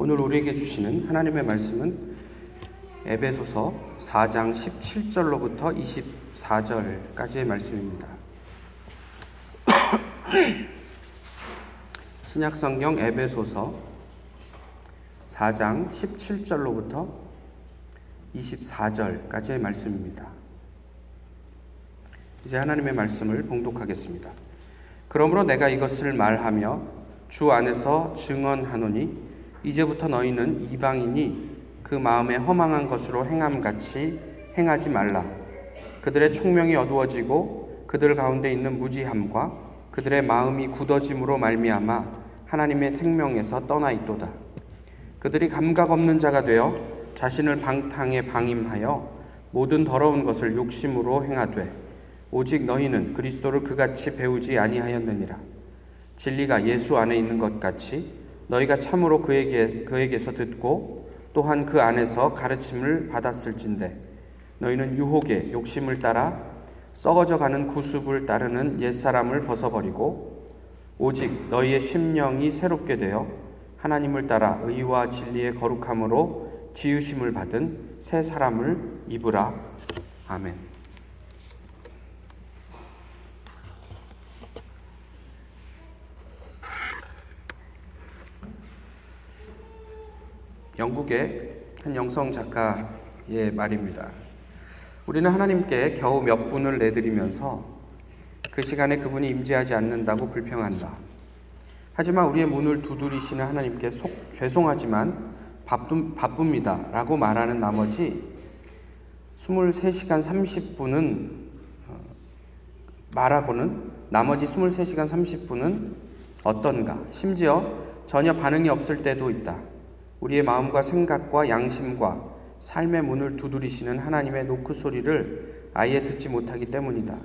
오늘 우리에게 주시는 하나님의 말씀은 에베소서 4장 17절로부터 24절까지의 말씀입니다. 신약성경 에베소서 4장 17절로부터 24절까지의 말씀입니다. 이제 하나님의 말씀을 봉독하겠습니다. 그러므로 내가 이것을 말하며 주 안에서 증언하노니 이제부터 너희는 이방인이 그 마음에 허망한 것으로 행함같이 행하지 말라. 그들의 총명이 어두워지고 그들 가운데 있는 무지함과 그들의 마음이 굳어짐으로 말미암아 하나님의 생명에서 떠나 있도다. 그들이 감각 없는 자가 되어 자신을 방탕에 방임하여 모든 더러운 것을 욕심으로 행하되 오직 너희는 그리스도를 그같이 배우지 아니하였느니라. 진리가 예수 안에 있는 것 같이 너희가 참으로 그에게 그에게서 듣고 또한 그 안에서 가르침을 받았을진데 너희는 유혹의 욕심을 따라 썩어져 가는 구습을 따르는 옛사람을 벗어버리고 오직 너희의 심령이 새롭게 되어 하나님을 따라 의와 진리의 거룩함으로 지으심을 받은 새 사람을 입으라. 아멘. 영국의 한 영성 작가의 말입니다. 우리는 하나님께 겨우 몇 분을 내드리면서 그 시간에 그분이 임재하지 않는다고 불평한다. 하지만 우리의 문을 두드리시는 하나님께 속 죄송하지만 바쁨, 바쁩니다. 라고 말하는 나머지 23시간 30분은 어, 말하고는 나머지 23시간 30분은 어떤가? 심지어 전혀 반응이 없을 때도 있다. 우리의 마음과 생각과 양심과 삶의 문을 두드리시는 하나님의 노크 소리를 아예 듣지 못하기 때문이다.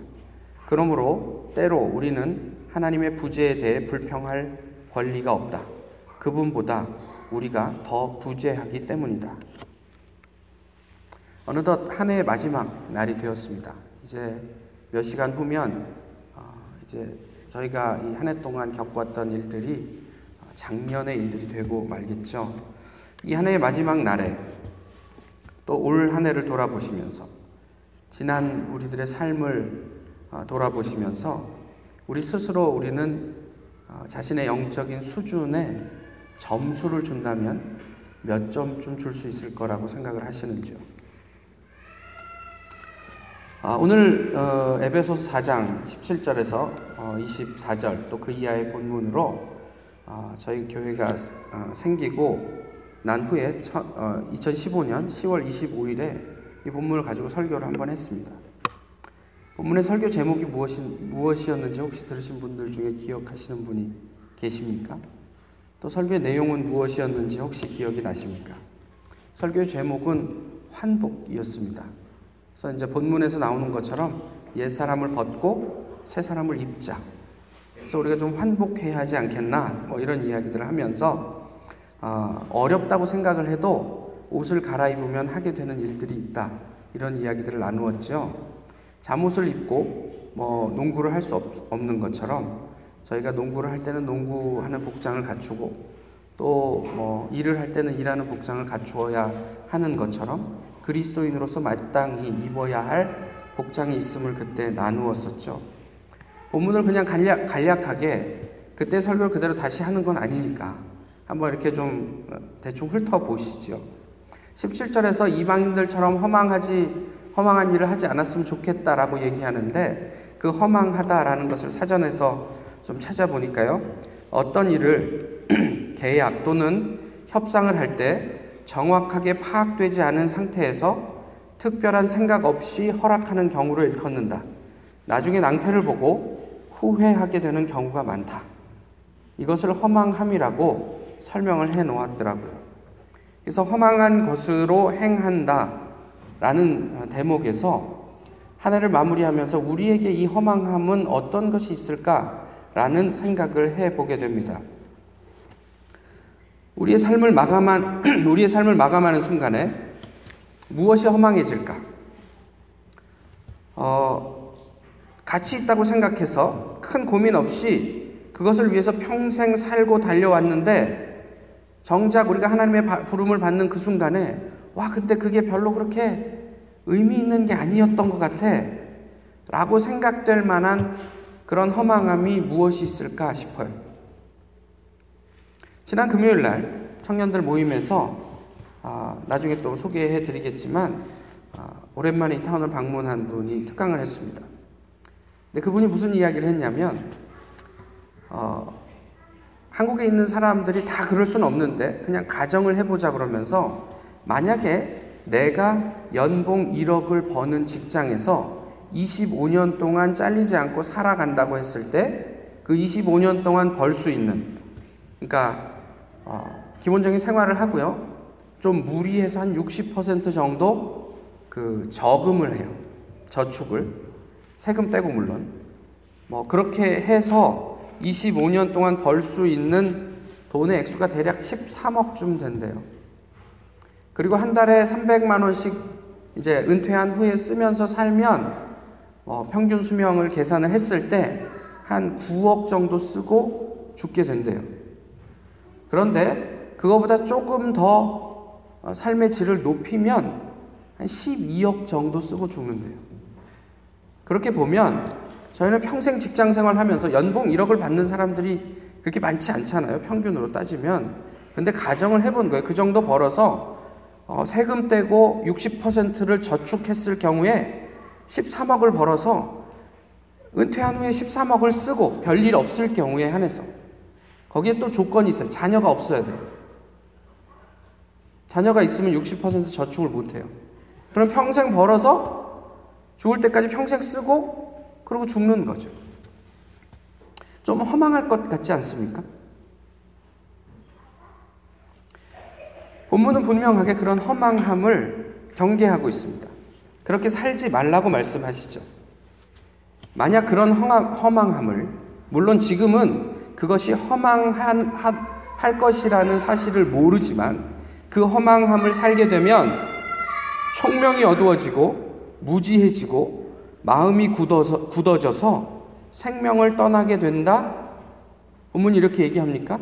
그러므로 때로 우리는 하나님의 부재에 대해 불평할 권리가 없다. 그분보다 우리가 더 부재하기 때문이다. 어느덧 한 해의 마지막 날이 되었습니다. 이제 몇 시간 후면 어, 이제 저희가 이 한 해 동안 겪었던 일들이 작년의 일들이 되고 말겠죠. 이 한 해의 마지막 날에 또 올 한 해를 돌아보시면서 지난 우리들의 삶을 어, 돌아보시면서 우리 스스로 우리는 어, 자신의 영적인 수준에 점수를 준다면 몇 점쯤 줄 수 있을 거라고 생각을 하시는지요? 아, 오늘 어, 에베소서 4장 17절에서 어, 24절 또 그 이하의 본문으로 어, 저희 교회가 어, 생기고 난 후에 처, 2015년 10월 25일에 이 본문을 가지고 설교를 한번 했습니다. 본문의 설교 제목이 무엇이, 무엇이었는지 혹시 들으신 분들 중에 기억하시는 분이 계십니까? 또 설교의 내용은 무엇이었는지 혹시 기억이 나십니까? 설교의 제목은 환복이었습니다. 그래서 이제 본문에서 나오는 것처럼 옛 사람을 벗고 새 사람을 입자. 그래서 우리가 좀 환복해야 하지 않겠나 뭐 이런 이야기들을 하면서 어, 어렵다고 생각을 해도 옷을 갈아입으면 하게 되는 일들이 있다 이런 이야기들을 나누었죠. 잠옷을 입고 뭐 농구를 할 수 없는 것처럼 저희가 농구를 할 때는 농구하는 복장을 갖추고 또 뭐 일을 할 때는 일하는 복장을 갖추어야 하는 것처럼 그리스도인으로서 마땅히 입어야 할 복장이 있음을 그때 나누었었죠. 본문을 그냥 간략, 간략하게 그때 설교를 그대로 다시 하는 건 아니니까 한번 이렇게 좀 대충 훑어보시죠. 17절에서 이방인들처럼 허망하지, 허망한 일을 하지 않았으면 좋겠다라고 얘기하는데 그 허망하다라는 것을 사전에서 좀 찾아보니까요. 어떤 일을 계약 또는 협상을 할 때 정확하게 파악되지 않은 상태에서 특별한 생각 없이 허락하는 경우를 일컫는다. 나중에 낭패를 보고 후회하게 되는 경우가 많다. 이것을 허망함이라고 설명을 해 놓았더라고요. 그래서 허망한 것으로 행한다. 라는 대목에서 하나를 마무리하면서 우리에게 이 허망함은 어떤 것이 있을까? 라는 생각을 해 보게 됩니다. 우리의 삶을 마감한, 우리의 삶을 마감하는 순간에 무엇이 허망해질까? 어, 가치 있다고 생각해서 큰 고민 없이 그것을 위해서 평생 살고 달려왔는데 정작 우리가 하나님의 부름을 받는 그 순간에 와 근데 그게 별로 그렇게 의미 있는 게 아니었던 것 같아 라고 생각될 만한 그런 허망함이 무엇이 있을까 싶어요. 지난 금요일 날 청년들 모임에서 아, 나중에 또 소개해 드리겠지만 아, 오랜만에 이 타운을 방문한 분이 특강을 했습니다. 근데 그분이 무슨 이야기를 했냐면 어, 한국에 있는 사람들이 다 그럴 수는 없는데 그냥 가정을 해보자 그러면서 만약에 내가 연봉 1억을 버는 직장에서 25년 동안 잘리지 않고 살아간다고 했을 때 그 25년 동안 벌 수 있는 그러니까 어, 기본적인 생활을 하고요. 좀 무리해서 한 60% 정도 그 저금을 해요. 저축을 세금 떼고 물론 뭐 그렇게 해서 25년 동안 벌 수 있는 돈의 액수가 대략 13억쯤 된대요. 그리고 한 달에 300만 원씩 이제 은퇴한 후에 쓰면서 살면 어, 평균 수명을 계산을 했을 때 한 9억 정도 쓰고 죽게 된대요. 그런데 그거보다 조금 더 어, 삶의 질을 높이면 한 12억 정도 쓰고 죽는데요. 그렇게 보면 저희는 평생 직장 생활 하면서 연봉 1억을 받는 사람들이 그렇게 많지 않잖아요. 평균으로 따지면. 근데 가정을 해본 거예요. 그 정도 벌어서 어, 세금 떼고 60%를 저축했을 경우에 13억을 벌어서 은퇴한 후에 13억을 쓰고 별일 없을 경우에 한해서 거기에 또 조건이 있어요. 자녀가 없어야 돼요. 자녀가 있으면 60% 저축을 못 해요. 그럼 평생 벌어서 죽을 때까지 평생 쓰고 그러고 죽는 거죠. 좀 허망할 것 같지 않습니까? 본문은 분명하게 그런 허망함을 경계하고 있습니다. 그렇게 살지 말라고 말씀하시죠. 만약 그런 허망함을 물론 지금은 그것이 허망한 할 것이라는 사실을 모르지만 그 허망함을 살게 되면 총명이 어두워지고 무지해지고 마음이 굳어서, 굳어져서 생명을 떠나게 된다. 본문이 이렇게 얘기합니까?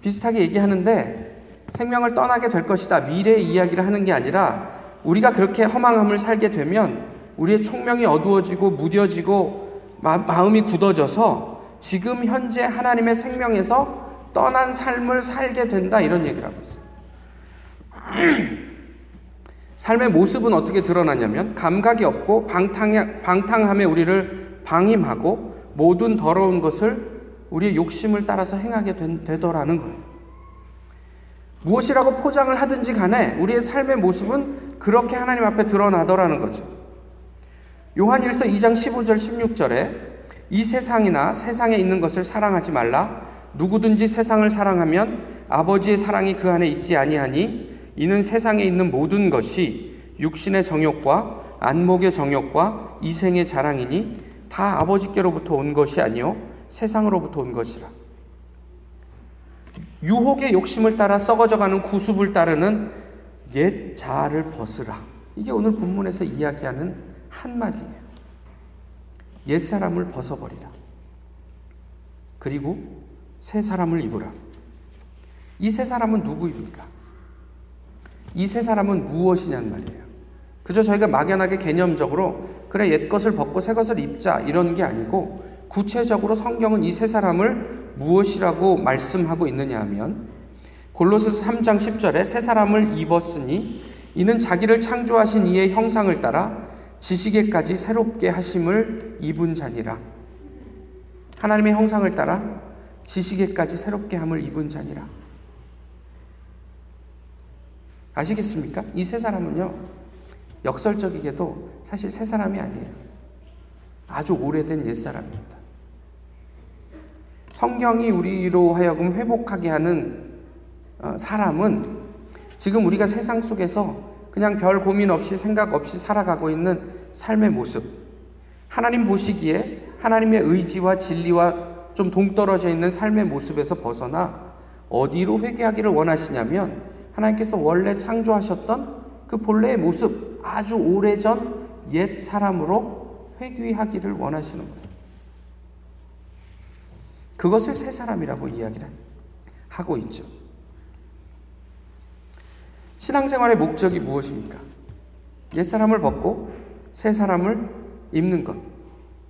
비슷하게 얘기하는데 생명을 떠나게 될 것이다. 미래 이야기를 하는 게 아니라 우리가 그렇게 허망함을 살게 되면 우리의 총명이 어두워지고 무뎌지고 마, 마음이 굳어져서 지금 현재 하나님의 생명에서 떠난 삶을 살게 된다 이런 얘기를 하고 있어요. 삶의 모습은 어떻게 드러나냐면 감각이 없고 방탕, 방탕함에 우리를 방임하고 모든 더러운 것을 우리의 욕심을 따라서 행하게 된, 되더라는 거예요. 무엇이라고 포장을 하든지 간에 우리의 삶의 모습은 그렇게 하나님 앞에 드러나더라는 거죠. 요한 1서 2장 15절 16절에 이 세상이나 세상에 있는 것을 사랑하지 말라 누구든지 세상을 사랑하면 아버지의 사랑이 그 안에 있지 아니하니 이는 세상에 있는 모든 것이 육신의 정욕과 안목의 정욕과 이생의 자랑이니 다 아버지께로부터 온 것이 아니요 세상으로부터 온 것이라. 유혹의 욕심을 따라 썩어져가는 구습을 따르는 옛 자아를 벗으라. 이게 오늘 본문에서 이야기하는 한마디예요. 옛 사람을 벗어버리라. 그리고 새 사람을 입으라. 이 새 사람은 누구입니까? 이새 사람은 무엇이냔 말이에요. 그저 저희가 막연하게 개념적으로 그래 옛 것을 벗고 새 것을 입자 이런 게 아니고 구체적으로 성경은 이 세 사람을 무엇이라고 말씀하고 있느냐 하면 골로새서 3장 10절에 세 사람을 입었으니 이는 자기를 창조하신 이의 형상을 따라 지식에까지 새롭게 하심을 입은 자니라. 하나님의 형상을 따라 지식에까지 새롭게 함을 입은 자니라. 아시겠습니까? 이 세 사람은요, 역설적이게도 사실 세 사람이 아니에요. 아주 오래된 옛사람입니다. 성경이 우리로 하여금 회복하게 하는 어, 사람은 지금 우리가 세상 속에서 그냥 별 고민 없이 생각 없이 살아가고 있는 삶의 모습. 하나님 보시기에 하나님의 의지와 진리와 좀 동떨어져 있는 삶의 모습에서 벗어나 어디로 회개하기를 원하시냐면 하나님께서 원래 창조하셨던 그 본래의 모습, 아주 오래전 옛 사람으로 회귀하기를 원하시는 거예요. 그것을 새 사람이라고 이야기를 하고 있죠. 신앙생활의 목적이 무엇입니까? 옛사람을 벗고 새 사람을 입는 것.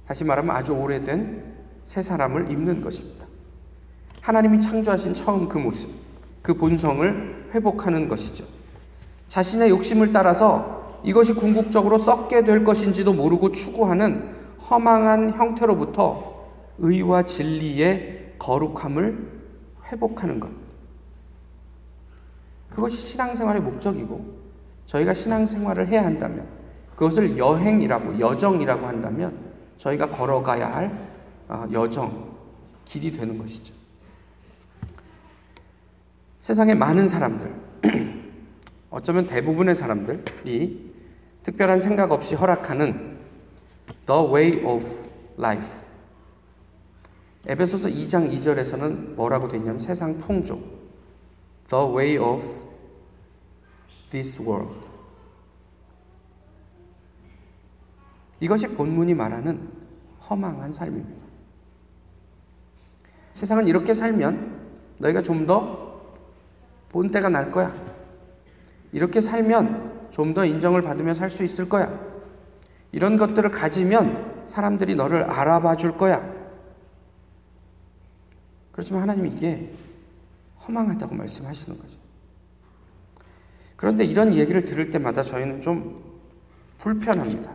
다시 말하면 아주 오래된 새 사람을 입는 것입니다. 하나님이 창조하신 처음 그 모습, 그 본성을 회복하는 것이죠. 자신의 욕심을 따라서 이것이 궁극적으로 썩게 될 것인지도 모르고 추구하는 허망한 형태로부터 의와 진리의 거룩함을 회복하는 것. 그것이 신앙생활의 목적이고 저희가 신앙생활을 해야 한다면 그것을 여행이라고 여정이라고 한다면 저희가 걸어가야 할 어, 여정 길이 되는 것이죠. 세상의 많은 사람들 어쩌면 대부분의 사람들이 특별한 생각 없이 허락하는 the way of life. 에베소서 2장 2절에서는 뭐라고 되어 있냐면 세상 풍조. The way of this world. 이것이 본문이 말하는 허망한 삶입니다. 세상은 이렇게 살면 너희가 좀더 본 때가 날 거야. 이렇게 살면 좀 더 인정을 받으며 살 수 있을 거야. 이런 것들을 가지면 사람들이 너를 알아봐 줄 거야. 그렇지만 하나님이 이게 허망하다고 말씀하시는 거죠. 그런데 이런 얘기를 들을 때마다 저희는 좀 불편합니다.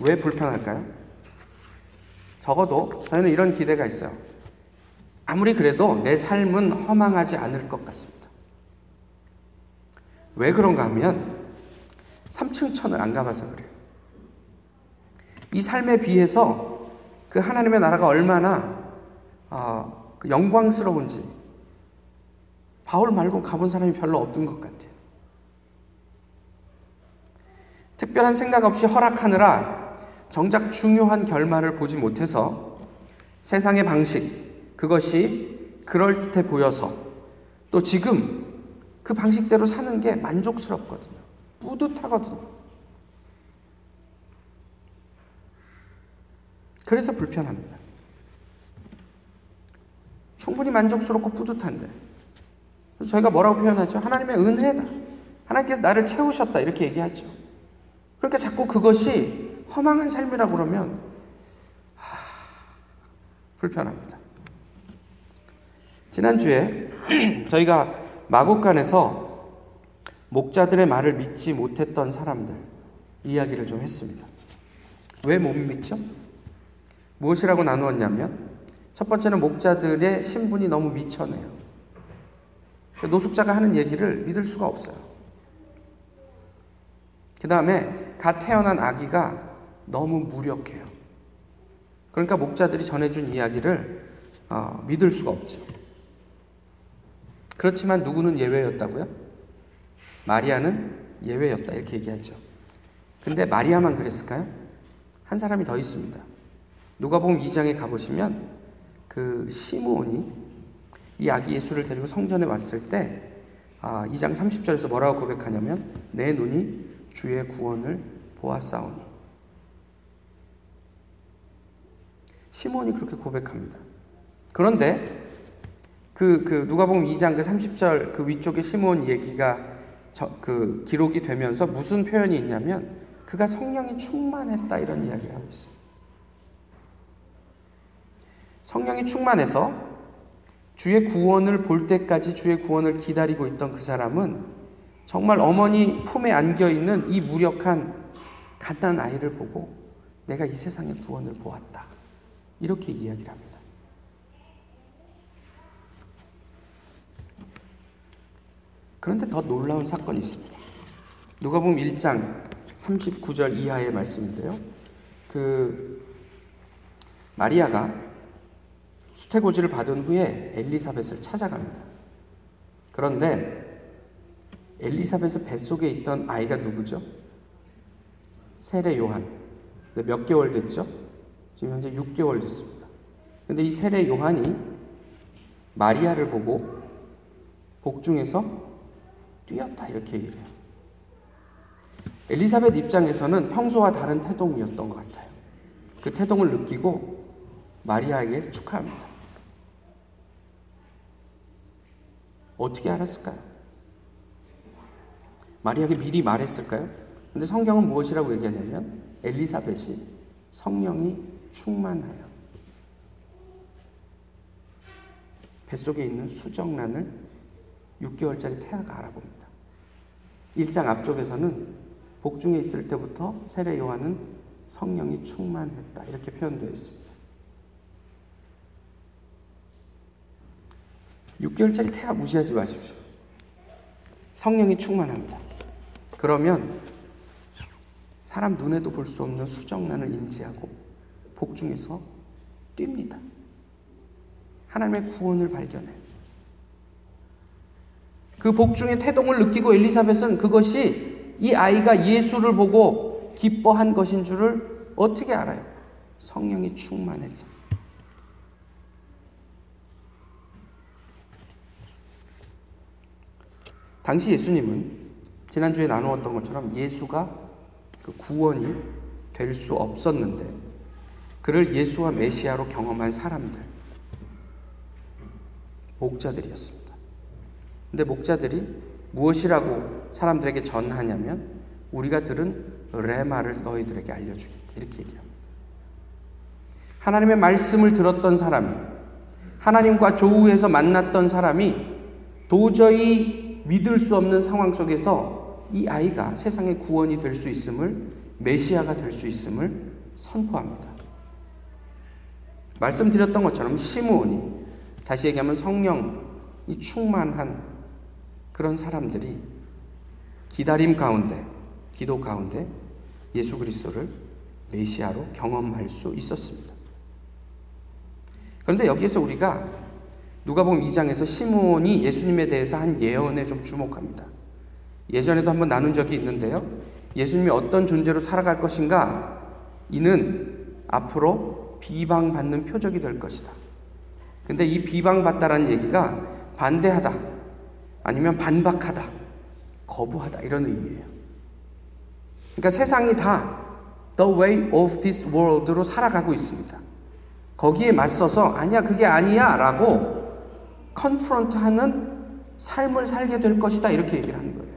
왜 불편할까요? 적어도 저희는 이런 기대가 있어요. 아무리 그래도 내 삶은 허망하지 않을 것 같습니다. 왜 그런가 하면 3층 천을 안 가봐서 그래요. 이 삶에 비해서 그 하나님의 나라가 얼마나 어, 영광스러운지 바울 말고 가본 사람이 별로 없던 것 같아요. 특별한 생각 없이 허락하느라 정작 중요한 결말을 보지 못해서 세상의 방식, 그것이 그럴듯해 보여서 또 지금 그 방식대로 사는 게 만족스럽거든요. 뿌듯하거든요. 그래서 불편합니다. 충분히 만족스럽고 뿌듯한데 저희가 뭐라고 표현하죠? 하나님의 은혜다. 하나님께서 나를 채우셨다. 이렇게 얘기하죠. 그러니까 자꾸 그것이 허망한 삶이라고 그러면 하, 불편합니다. 지난주에 저희가 마국간에서 목자들의 말을 믿지 못했던 사람들 이야기를 좀 했습니다. 왜 못 믿죠? 무엇이라고 나누었냐면 첫 번째는 목자들의 신분이 너무 미천해요. 그 노숙자가 하는 얘기를 믿을 수가 없어요. 그 다음에 갓 태어난 아기가 너무 무력해요. 그러니까 목자들이 전해준 이야기를 어, 믿을 수가 없죠. 그렇지만 누구는 예외였다고요? 마리아는 예외였다 이렇게 얘기하죠. 근데 마리아만 그랬을까요? 한 사람이 더 있습니다. 누가 보면 2장에 가보시면 그 시므온이 이 아기 예수를 데리고 성전에 왔을 때 아, 2장 30절에서 뭐라고 고백하냐면 내 눈이 주의 구원을 보았사오니 시몬이 그렇게 고백합니다. 그런데 그, 그 누가 보면 2장 그 30절 그 위쪽에 시몬 얘기가 저, 그 기록이 되면서 무슨 표현이 있냐면 그가 성령이 충만했다 이런 이야기를 하고 있어요. 성령이 충만해서 주의 구원을 볼 때까지 주의 구원을 기다리고 있던 그 사람은 정말 어머니 품에 안겨 있는 이 무력한 갓난 아이를 보고 내가 이 세상의 구원을 보았다. 이렇게 이야기를 합니다. 그런데 더 놀라운 사건이 있습니다. 누가 보면 1장 39절 이하의 말씀인데요. 그 마리아가 수태고지를 받은 후에 엘리사벳을 찾아갑니다. 그런데 엘리사벳의 뱃속에 있던 아이가 누구죠? 세례 요한. 몇 개월 됐죠? 지금 현재 6개월 됐습니다. 근데 이 세례 요한이 마리아를 보고 복중에서 뛰었다 이렇게 얘기를 해요. 엘리사벳 입장에서는 평소와 다른 태동이었던 것 같아요. 그 태동을 느끼고 마리아에게 축하합니다. 어떻게 알았을까요? 마리아에게 미리 말했을까요? 근데 성경은 무엇이라고 얘기하냐면 엘리사벳이 성령이 충만하여 뱃속에 있는 수정란을 6개월짜리 태아가 알아봅니다. 1장 앞쪽에서는 복중에 있을 때부터 세례 요한은 성령이 충만했다 이렇게 표현되어 있습니다. 6개월짜리 태아 무시하지 마십시오. 성령이 충만합니다. 그러면 사람 눈에도 볼 수 없는 수정란을 인지하고 복중에서 뜁니다. 하나님의 구원을 발견해요. 그 복중의 태동을 느끼고 엘리사벳은 그것이 이 아이가 예수를 보고 기뻐한 것인 줄을 어떻게 알아요? 성령이 충만했죠. 당시 예수님은 지난주에 나누었던 것처럼 예수가 그 구원이 될 수 없었는데 그를 예수와 메시아로 경험한 사람들 목자들이었습니다. 근데 목자들이 무엇이라고 사람들에게 전하냐면 우리가 들은 레마를 너희들에게 알려주겠다 이렇게 얘기합니다. 하나님의 말씀을 들었던 사람이 하나님과 조우해서 만났던 사람이 도저히 믿을 수 없는 상황 속에서 이 아이가 세상의 구원이 될 수 있음을 메시아가 될 수 있음을 선포합니다. 말씀드렸던 것처럼 시므온이 다시 얘기하면 성령이 충만한 그런 사람들이 기다림 가운데 기도 가운데 예수 그리스도를 메시아로 경험할 수 있었습니다. 그런데 여기에서 우리가 누가복음 2장에서 시므온이 예수님에 대해서 한 예언에 좀 주목합니다. 예전에도 한번 나눈 적이 있는데요. 예수님이 어떤 존재로 살아갈 것인가? 이는 앞으로 비방받는 표적이 될 것이다. 근데 이 비방받다라는 얘기가 반대하다, 아니면 반박하다, 거부하다, 이런 의미예요. 그러니까 세상이 다 the way of this world로 살아가고 있습니다. 거기에 맞서서 아니야, 그게 아니야 라고 컨프런트 하는 삶을 살게 될 것이다. 이렇게 얘기를 하는 거예요.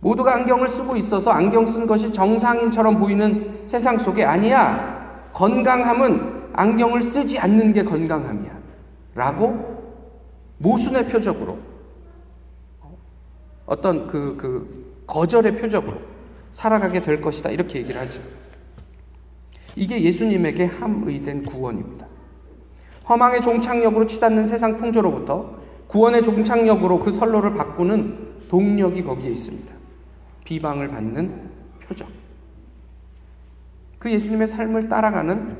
모두가 안경을 쓰고 있어서 안경 쓴 것이 정상인처럼 보이는 세상 속에 아니야. 건강함은 안경을 쓰지 않는 게 건강함이야. 라고 모순의 표적으로 어떤 그, 그 거절의 표적으로 살아가게 될 것이다. 이렇게 얘기를 하죠. 이게 예수님에게 함의된 구원입니다. 허망의 종착역으로 치닫는 세상 풍조로부터 구원의 종착역으로 그 선로를 바꾸는 동력이 거기에 있습니다. 비방을 받는 표적. 그 예수님의 삶을 따라가는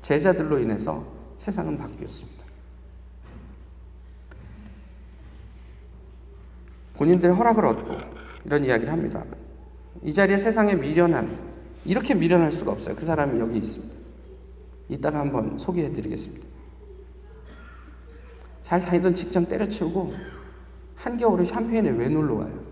제자들로 인해서 세상은 바뀌었습니다. 본인들의 허락을 얻고 이런 이야기를 합니다. 이 자리에 세상에 미련한 이렇게 미련할 수가 없어요. 그 사람이 여기 있습니다. 이따가 한번 소개해 드리겠습니다. 잘 다니던 직장 때려치우고 한겨울에 샴페인에 왜 놀러 와요?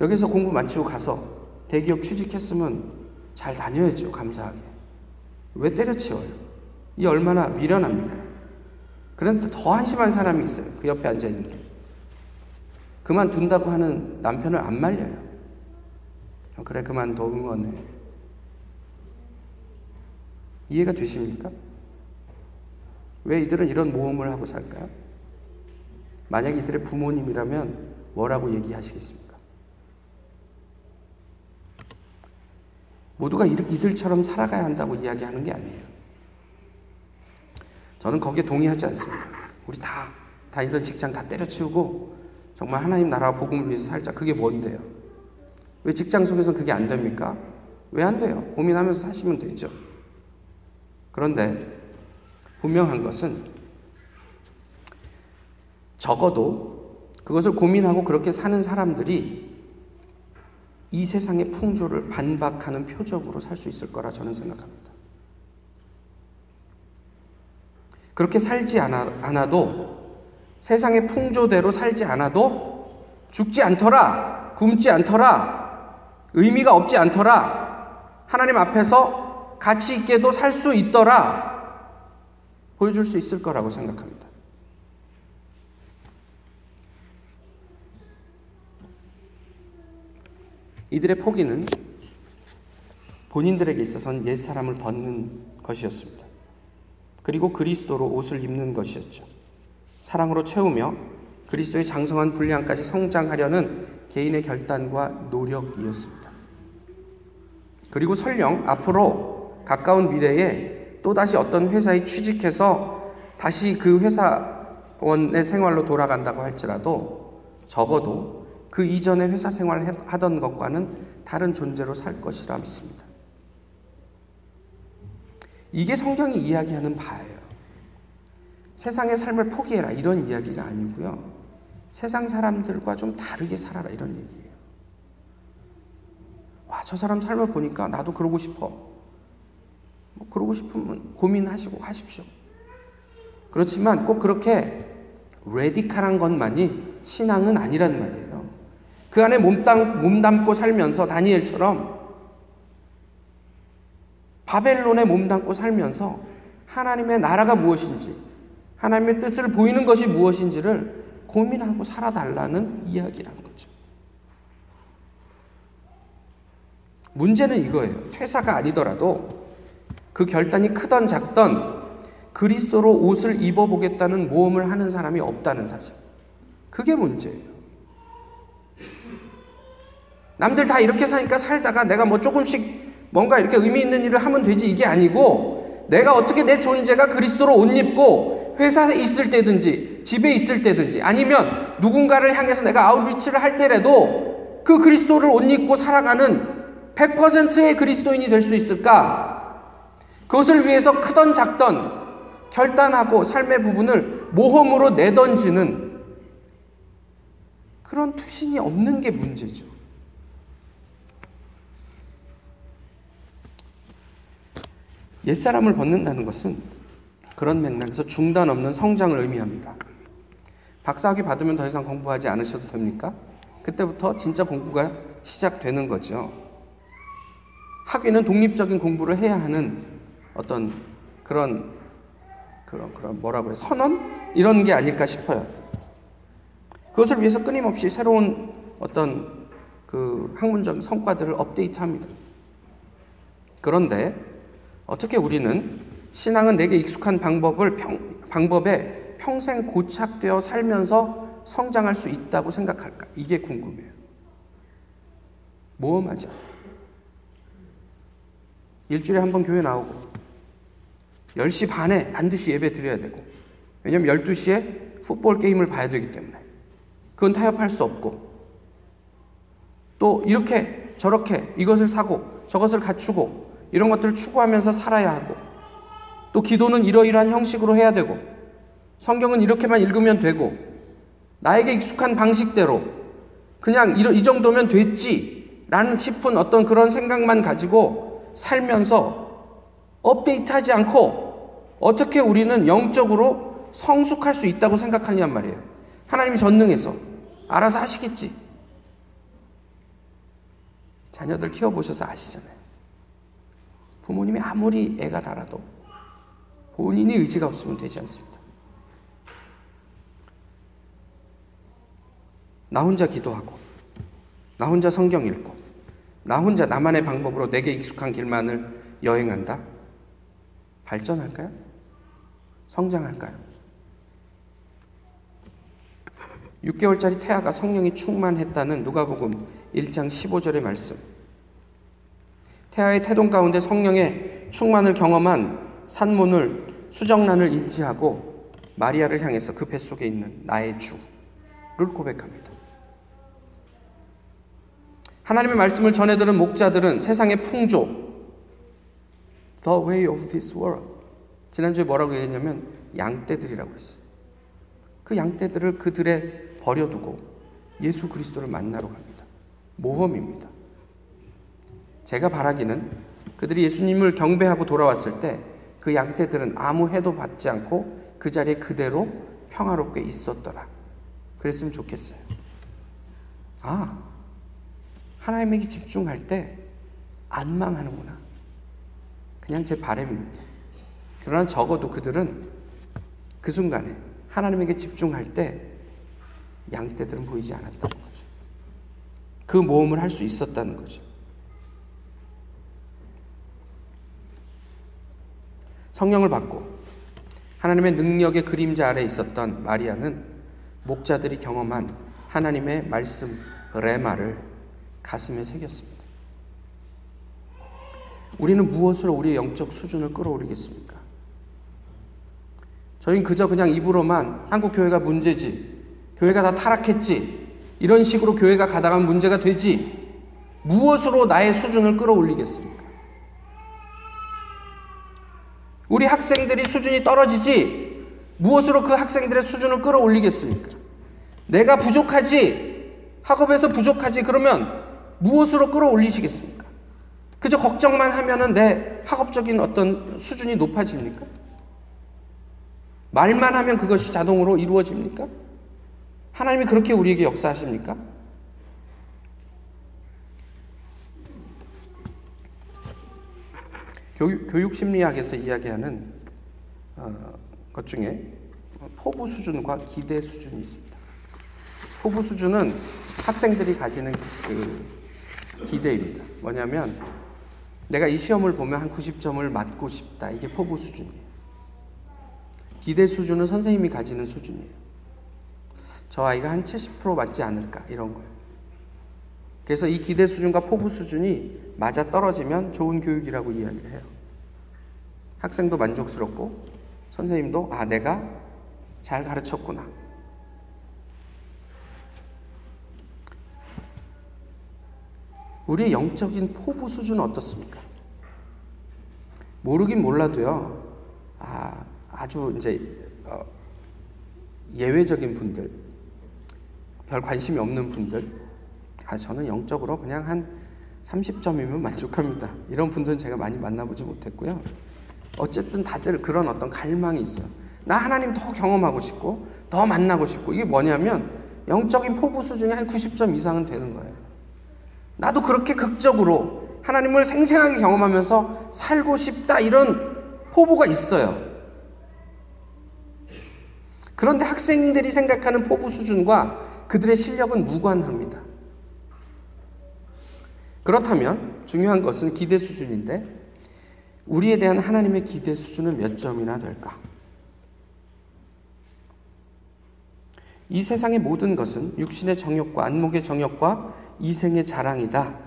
여기서 공부 마치고 가서 대기업 취직했으면 잘 다녀야죠. 감사하게. 왜 때려치워요? 이 얼마나 미련합니까? 그런데 더 한심한 사람이 있어요. 그 옆에 앉아 있는 게. 그만둔다고 하는 남편을 안 말려요. 어, 그래, 그만둬 응원해. 이해가 되십니까? 왜 이들은 이런 모험을 하고 살까요? 만약 이들의 부모님이라면 뭐라고 얘기하시겠습니까? 모두가 이들처럼 살아가야 한다고 이야기하는 게 아니에요. 저는 거기에 동의하지 않습니다. 우리 다 다니던 직장 다 때려치우고 정말 하나님 나라 복음을 위해서 살자. 그게 뭔데요? 왜 직장 속에서 그게 안 됩니까? 왜 안 돼요? 고민하면서 사시면 되죠. 그런데 분명한 것은 적어도 그것을 고민하고 그렇게 사는 사람들이 이 세상의 풍조를 반박하는 표적으로 살 수 있을 거라 저는 생각합니다. 그렇게 살지 않아, 도 세상의 풍조대로 살지 않아도 죽지 않더라, 굶지 않더라, 의미가 없지 않더라, 하나님 앞에서 가치 있게도 살 수 있더라, 보여줄 수 있을 거라고 생각합니다. 이들의 포기는 본인들에게 있어서는 옛 사람을 벗는 것이었습니다. 그리고 그리스도로 옷을 입는 것이었죠. 사랑으로 채우며 그리스도의 장성한 분량까지 성장하려는 개인의 결단과 노력이었습니다. 그리고 설령 앞으로 가까운 미래에 또다시 어떤 회사에 취직해서 다시 그 회사원의 생활로 돌아간다고 할지라도 적어도 그 이전에 회사 생활을 하던 것과는 다른 존재로 살 것이라 믿습니다. 이게 성경이 이야기하는 바예요. 세상의 삶을 포기해라 이런 이야기가 아니고요. 세상 사람들과 좀 다르게 살아라 이런 얘기예요. 와, 저 사람 삶을 보니까 나도 그러고 싶어. 뭐 그러고 싶으면 고민하시고 하십시오. 그렇지만 꼭 그렇게 레디칼한 것만이 신앙은 아니란 말이에요. 그 안에 몸담, 몸담고 살면서 다니엘처럼 바벨론에 몸담고 살면서 하나님의 나라가 무엇인지, 하나님의 뜻을 보이는 것이 무엇인지를 고민하고 살아달라는 이야기라는 거죠. 문제는 이거예요. 퇴사가 아니더라도 그 결단이 크던 작던 그리스도로 옷을 입어보겠다는 모험을 하는 사람이 없다는 사실. 그게 문제예요. 남들 다 이렇게 사니까 살다가 내가 뭐 조금씩 뭔가 이렇게 의미 있는 일을 하면 되지 이게 아니고 내가 어떻게 내 존재가 그리스도로 옷 입고 회사에 있을 때든지 집에 있을 때든지 아니면 누군가를 향해서 내가 아웃리치를 할 때라도 그 그리스도를 옷 입고 살아가는 100%의 그리스도인이 될 수 있을까? 그것을 위해서 크던 작던 결단하고 삶의 부분을 모험으로 내던지는 그런 투신이 없는 게 문제죠. 옛사람을 벗는다는 것은 그런 맥락에서 중단 없는 성장을 의미합니다. 박사학위 받으면 더 이상 공부하지 않으셔도 됩니까? 그때부터 진짜 공부가 시작되는 거죠. 학위는 독립적인 공부를 해야 하는 어떤 그런 그런 그런 뭐라고 해 선언 이런 게 아닐까 싶어요. 그것을 위해서 끊임없이 새로운 어떤 그 학문적 성과들을 업데이트합니다. 그런데 어떻게 우리는 신앙은 내게 익숙한 방법을 평, 방법에 평생 고착되어 살면서 성장할 수 있다고 생각할까? 이게 궁금해요. 모험하자. 일주일에 한 번 교회 나오고 10시 반에 반드시 예배 드려야 되고 왜냐면 12시에 풋볼 게임을 봐야 되기 때문에 그건 타협할 수 없고 또 이렇게 저렇게 이것을 사고 저것을 갖추고 이런 것들을 추구하면서 살아야 하고 또 기도는 이러이러한 형식으로 해야 되고 성경은 이렇게만 읽으면 되고 나에게 익숙한 방식대로 그냥 이 정도면 됐지 라는 싶은 어떤 그런 생각만 가지고 살면서 업데이트하지 않고 어떻게 우리는 영적으로 성숙할 수 있다고 생각하느냐 말이에요. 하나님이 전능해서 알아서 하시겠지. 자녀들 키워보셔서 아시잖아요. 부모님이 아무리 애가 달아도 본인이 의지가 없으면 되지 않습니다. 나 혼자 기도하고, 나 혼자 성경 읽고, 나 혼자 나만의 방법으로 내게 익숙한 길만을 여행한다? 발전할까요? 성장할까요? 6개월짜리 태아가 성령이 충만했다는 누가복음 1장 15절의 말씀. 태아의 태동 가운데 성령의 충만을 경험한 산문을 수정란을 인지하고 마리아를 향해서 그 뱃속에 있는 나의 주를 고백합니다. 하나님의 말씀을 전해 들은 목자들은 세상의 풍조 the way of this world 지난주에 뭐라고 얘기했냐면 양떼들이라고 했어요. 그 양떼들을 그들에 버려두고 예수 그리스도를 만나러 갑니다. 모험입니다. 제가 바라기는 그들이 예수님을 경배하고 돌아왔을 때 그 양떼들은 아무 해도 받지 않고 그 자리에 그대로 평화롭게 있었더라. 그랬으면 좋겠어요. 아, 하나님에게 집중할 때 안 망하는구나. 그냥 제 바람입니다. 그러나 적어도 그들은 그 순간에 하나님에게 집중할 때 양떼들은 보이지 않았다는 거죠. 그 모험을 할 수 있었다는 거죠. 성령을 받고 하나님의 능력의 그림자 아래 있었던 마리아는 목자들이 경험한 하나님의 말씀 레마를 가슴에 새겼습니다. 우리는 무엇으로 우리의 영적 수준을 끌어올리겠습니까? 저희는 그저 그냥 입으로만 한국 교회가 문제지, 교회가 다 타락했지, 이런 식으로 교회가 가다가면 문제가 되지, 무엇으로 나의 수준을 끌어올리겠습니까? 우리 학생들이 수준이 떨어지지, 무엇으로 그 학생들의 수준을 끌어올리겠습니까? 내가 부족하지, 학업에서 부족하지, 그러면 무엇으로 끌어올리시겠습니까? 그저 걱정만 하면은 내 학업적인 어떤 수준이 높아집니까? 말만 하면 그것이 자동으로 이루어집니까? 하나님이 그렇게 우리에게 역사하십니까? 교육, 교육 심리학에서 이야기하는 어, 것 중에 포부 수준과 기대 수준이 있습니다. 포부 수준은 학생들이 가지는 그 기대입니다. 뭐냐면 내가 이 시험을 보면 한 90점을 맞고 싶다. 이게 포부 수준이에요. 기대 수준은 선생님이 가지는 수준이에요. 저 아이가 한 70% 맞지 않을까 이런 거예요. 그래서 이 기대 수준과 포부 수준이 맞아 떨어지면 좋은 교육이라고 이야기를 해요. 학생도 만족스럽고 선생님도 아 내가 잘 가르쳤구나. 우리의 영적인 포부 수준은 어떻습니까? 모르긴 몰라도요. 아, 아주 이제 어, 예외적인 분들, 별 관심이 없는 분들, 아, 저는 영적으로 그냥 한 30점이면 만족합니다. 이런 분들은 제가 많이 만나보지 못했고요. 어쨌든 다들 그런 어떤 갈망이 있어요. 나 하나님 더 경험하고 싶고, 더 만나고 싶고, 이게 뭐냐면, 영적인 포부 수준이 한 90점 이상은 되는 거예요. 나도 그렇게 극적으로 하나님을 생생하게 경험하면서 살고 싶다, 이런 포부가 있어요. 그런데 학생들이 생각하는 포부 수준과 그들의 실력은 무관합니다. 그렇다면 중요한 것은 기대 수준인데 우리에 대한 하나님의 기대 수준은 몇 점이나 될까? 이 세상의 모든 것은 육신의 정욕과 안목의 정욕과 이생의 자랑이다.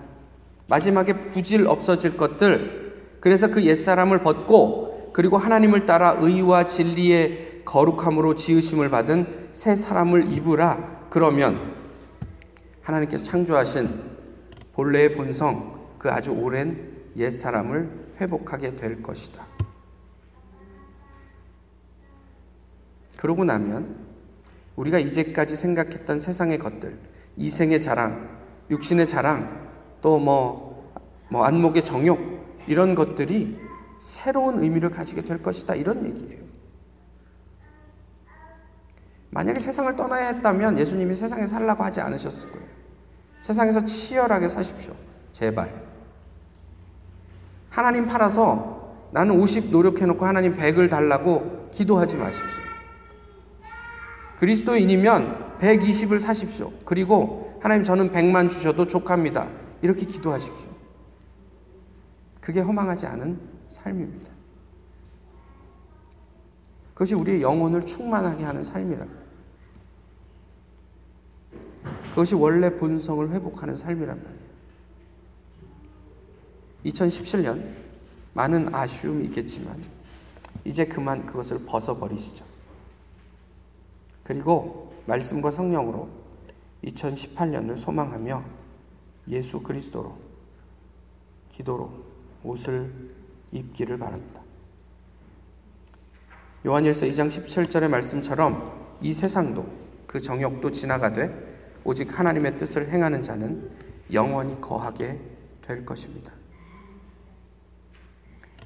마지막에 부질 없어질 것들, 그래서 그 옛사람을 벗고 그리고 하나님을 따라 의와 진리의 거룩함으로 지으심을 받은 새 사람을 입으라. 그러면 하나님께서 창조하신 본래의 본성, 그 아주 오랜 옛 사람을 회복하게 될 것이다. 그러고 나면 우리가 이제까지 생각했던 세상의 것들, 이생의 자랑, 육신의 자랑, 또 뭐, 뭐 안목의 정욕, 이런 것들이 새로운 의미를 가지게 될 것이다. 이런 얘기예요. 만약에 세상을 떠나야 했다면 예수님이 세상에 살라고 하지 않으셨을 거예요. 세상에서 치열하게 사십시오. 제발. 하나님 팔아서 나는 50 노력해놓고 하나님 100을 달라고 기도하지 마십시오. 그리스도인이면 120을 사십시오. 그리고 하나님 저는 100만 주셔도 족합니다. 이렇게 기도하십시오. 그게 허망하지 않은 삶입니다. 그것이 우리의 영혼을 충만하게 하는 삶이라. 그것이 원래 본성을 회복하는 삶이란 말이에요. 2017년 많은 아쉬움이 있겠지만 이제 그만 그것을 벗어버리시죠. 그리고 말씀과 성령으로 2018년을 소망하며 예수 그리스도로 기도로 옷을 입기를 바랍니다. 요한일서 2장 17절의 말씀처럼 이 세상도 그 정욕도 지나가되 오직 하나님의 뜻을 행하는 자는 영원히 거하게 될 것입니다.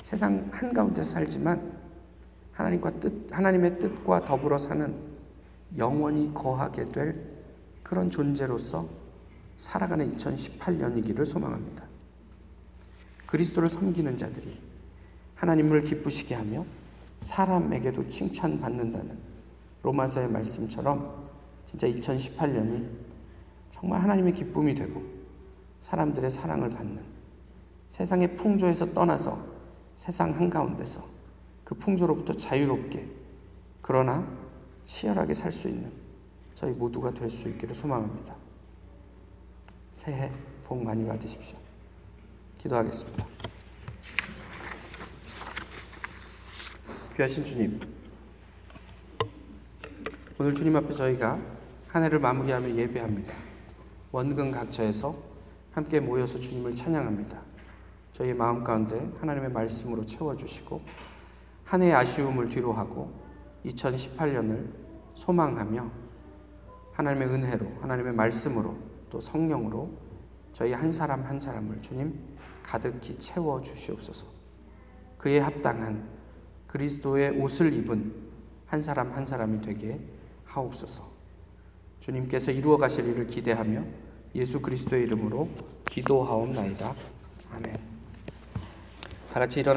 세상 한가운데 살지만 하나님과 뜻, 하나님의 뜻과 더불어 사는 영원히 거하게 될 그런 존재로서 살아가는 2018년이기를 소망합니다. 그리스도를 섬기는 자들이 하나님을 기쁘시게 하며 사람에게도 칭찬받는다는 로마서의 말씀처럼 진짜 2018년이 정말 하나님의 기쁨이 되고 사람들의 사랑을 받는 세상의 풍조에서 떠나서 세상 한가운데서 그 풍조로부터 자유롭게 그러나 치열하게 살 수 있는 저희 모두가 될 수 있기를 소망합니다. 새해 복 많이 받으십시오. 기도하겠습니다. 귀하신 주님, 오늘 주님 앞에 저희가 한 해를 마무리하며 예배합니다. 원근 각처에서 함께 모여서 주님을 찬양합니다. 저희의 마음 가운데 하나님의 말씀으로 채워주시고 한 해의 아쉬움을 뒤로하고 2018년을 소망하며 하나님의 은혜로 하나님의 말씀으로 또 성령으로 저희 한 사람 한 사람을 주님 가득히 채워 주시옵소서. 그에 합당한 그리스도의 옷을 입은 한 사람 한 사람이 되게 하옵소서. 주님께서 이루어 가실 일을 기대하며 예수 그리스도의 이름으로 기도하옵나이다. 아멘. 다 같이 일어나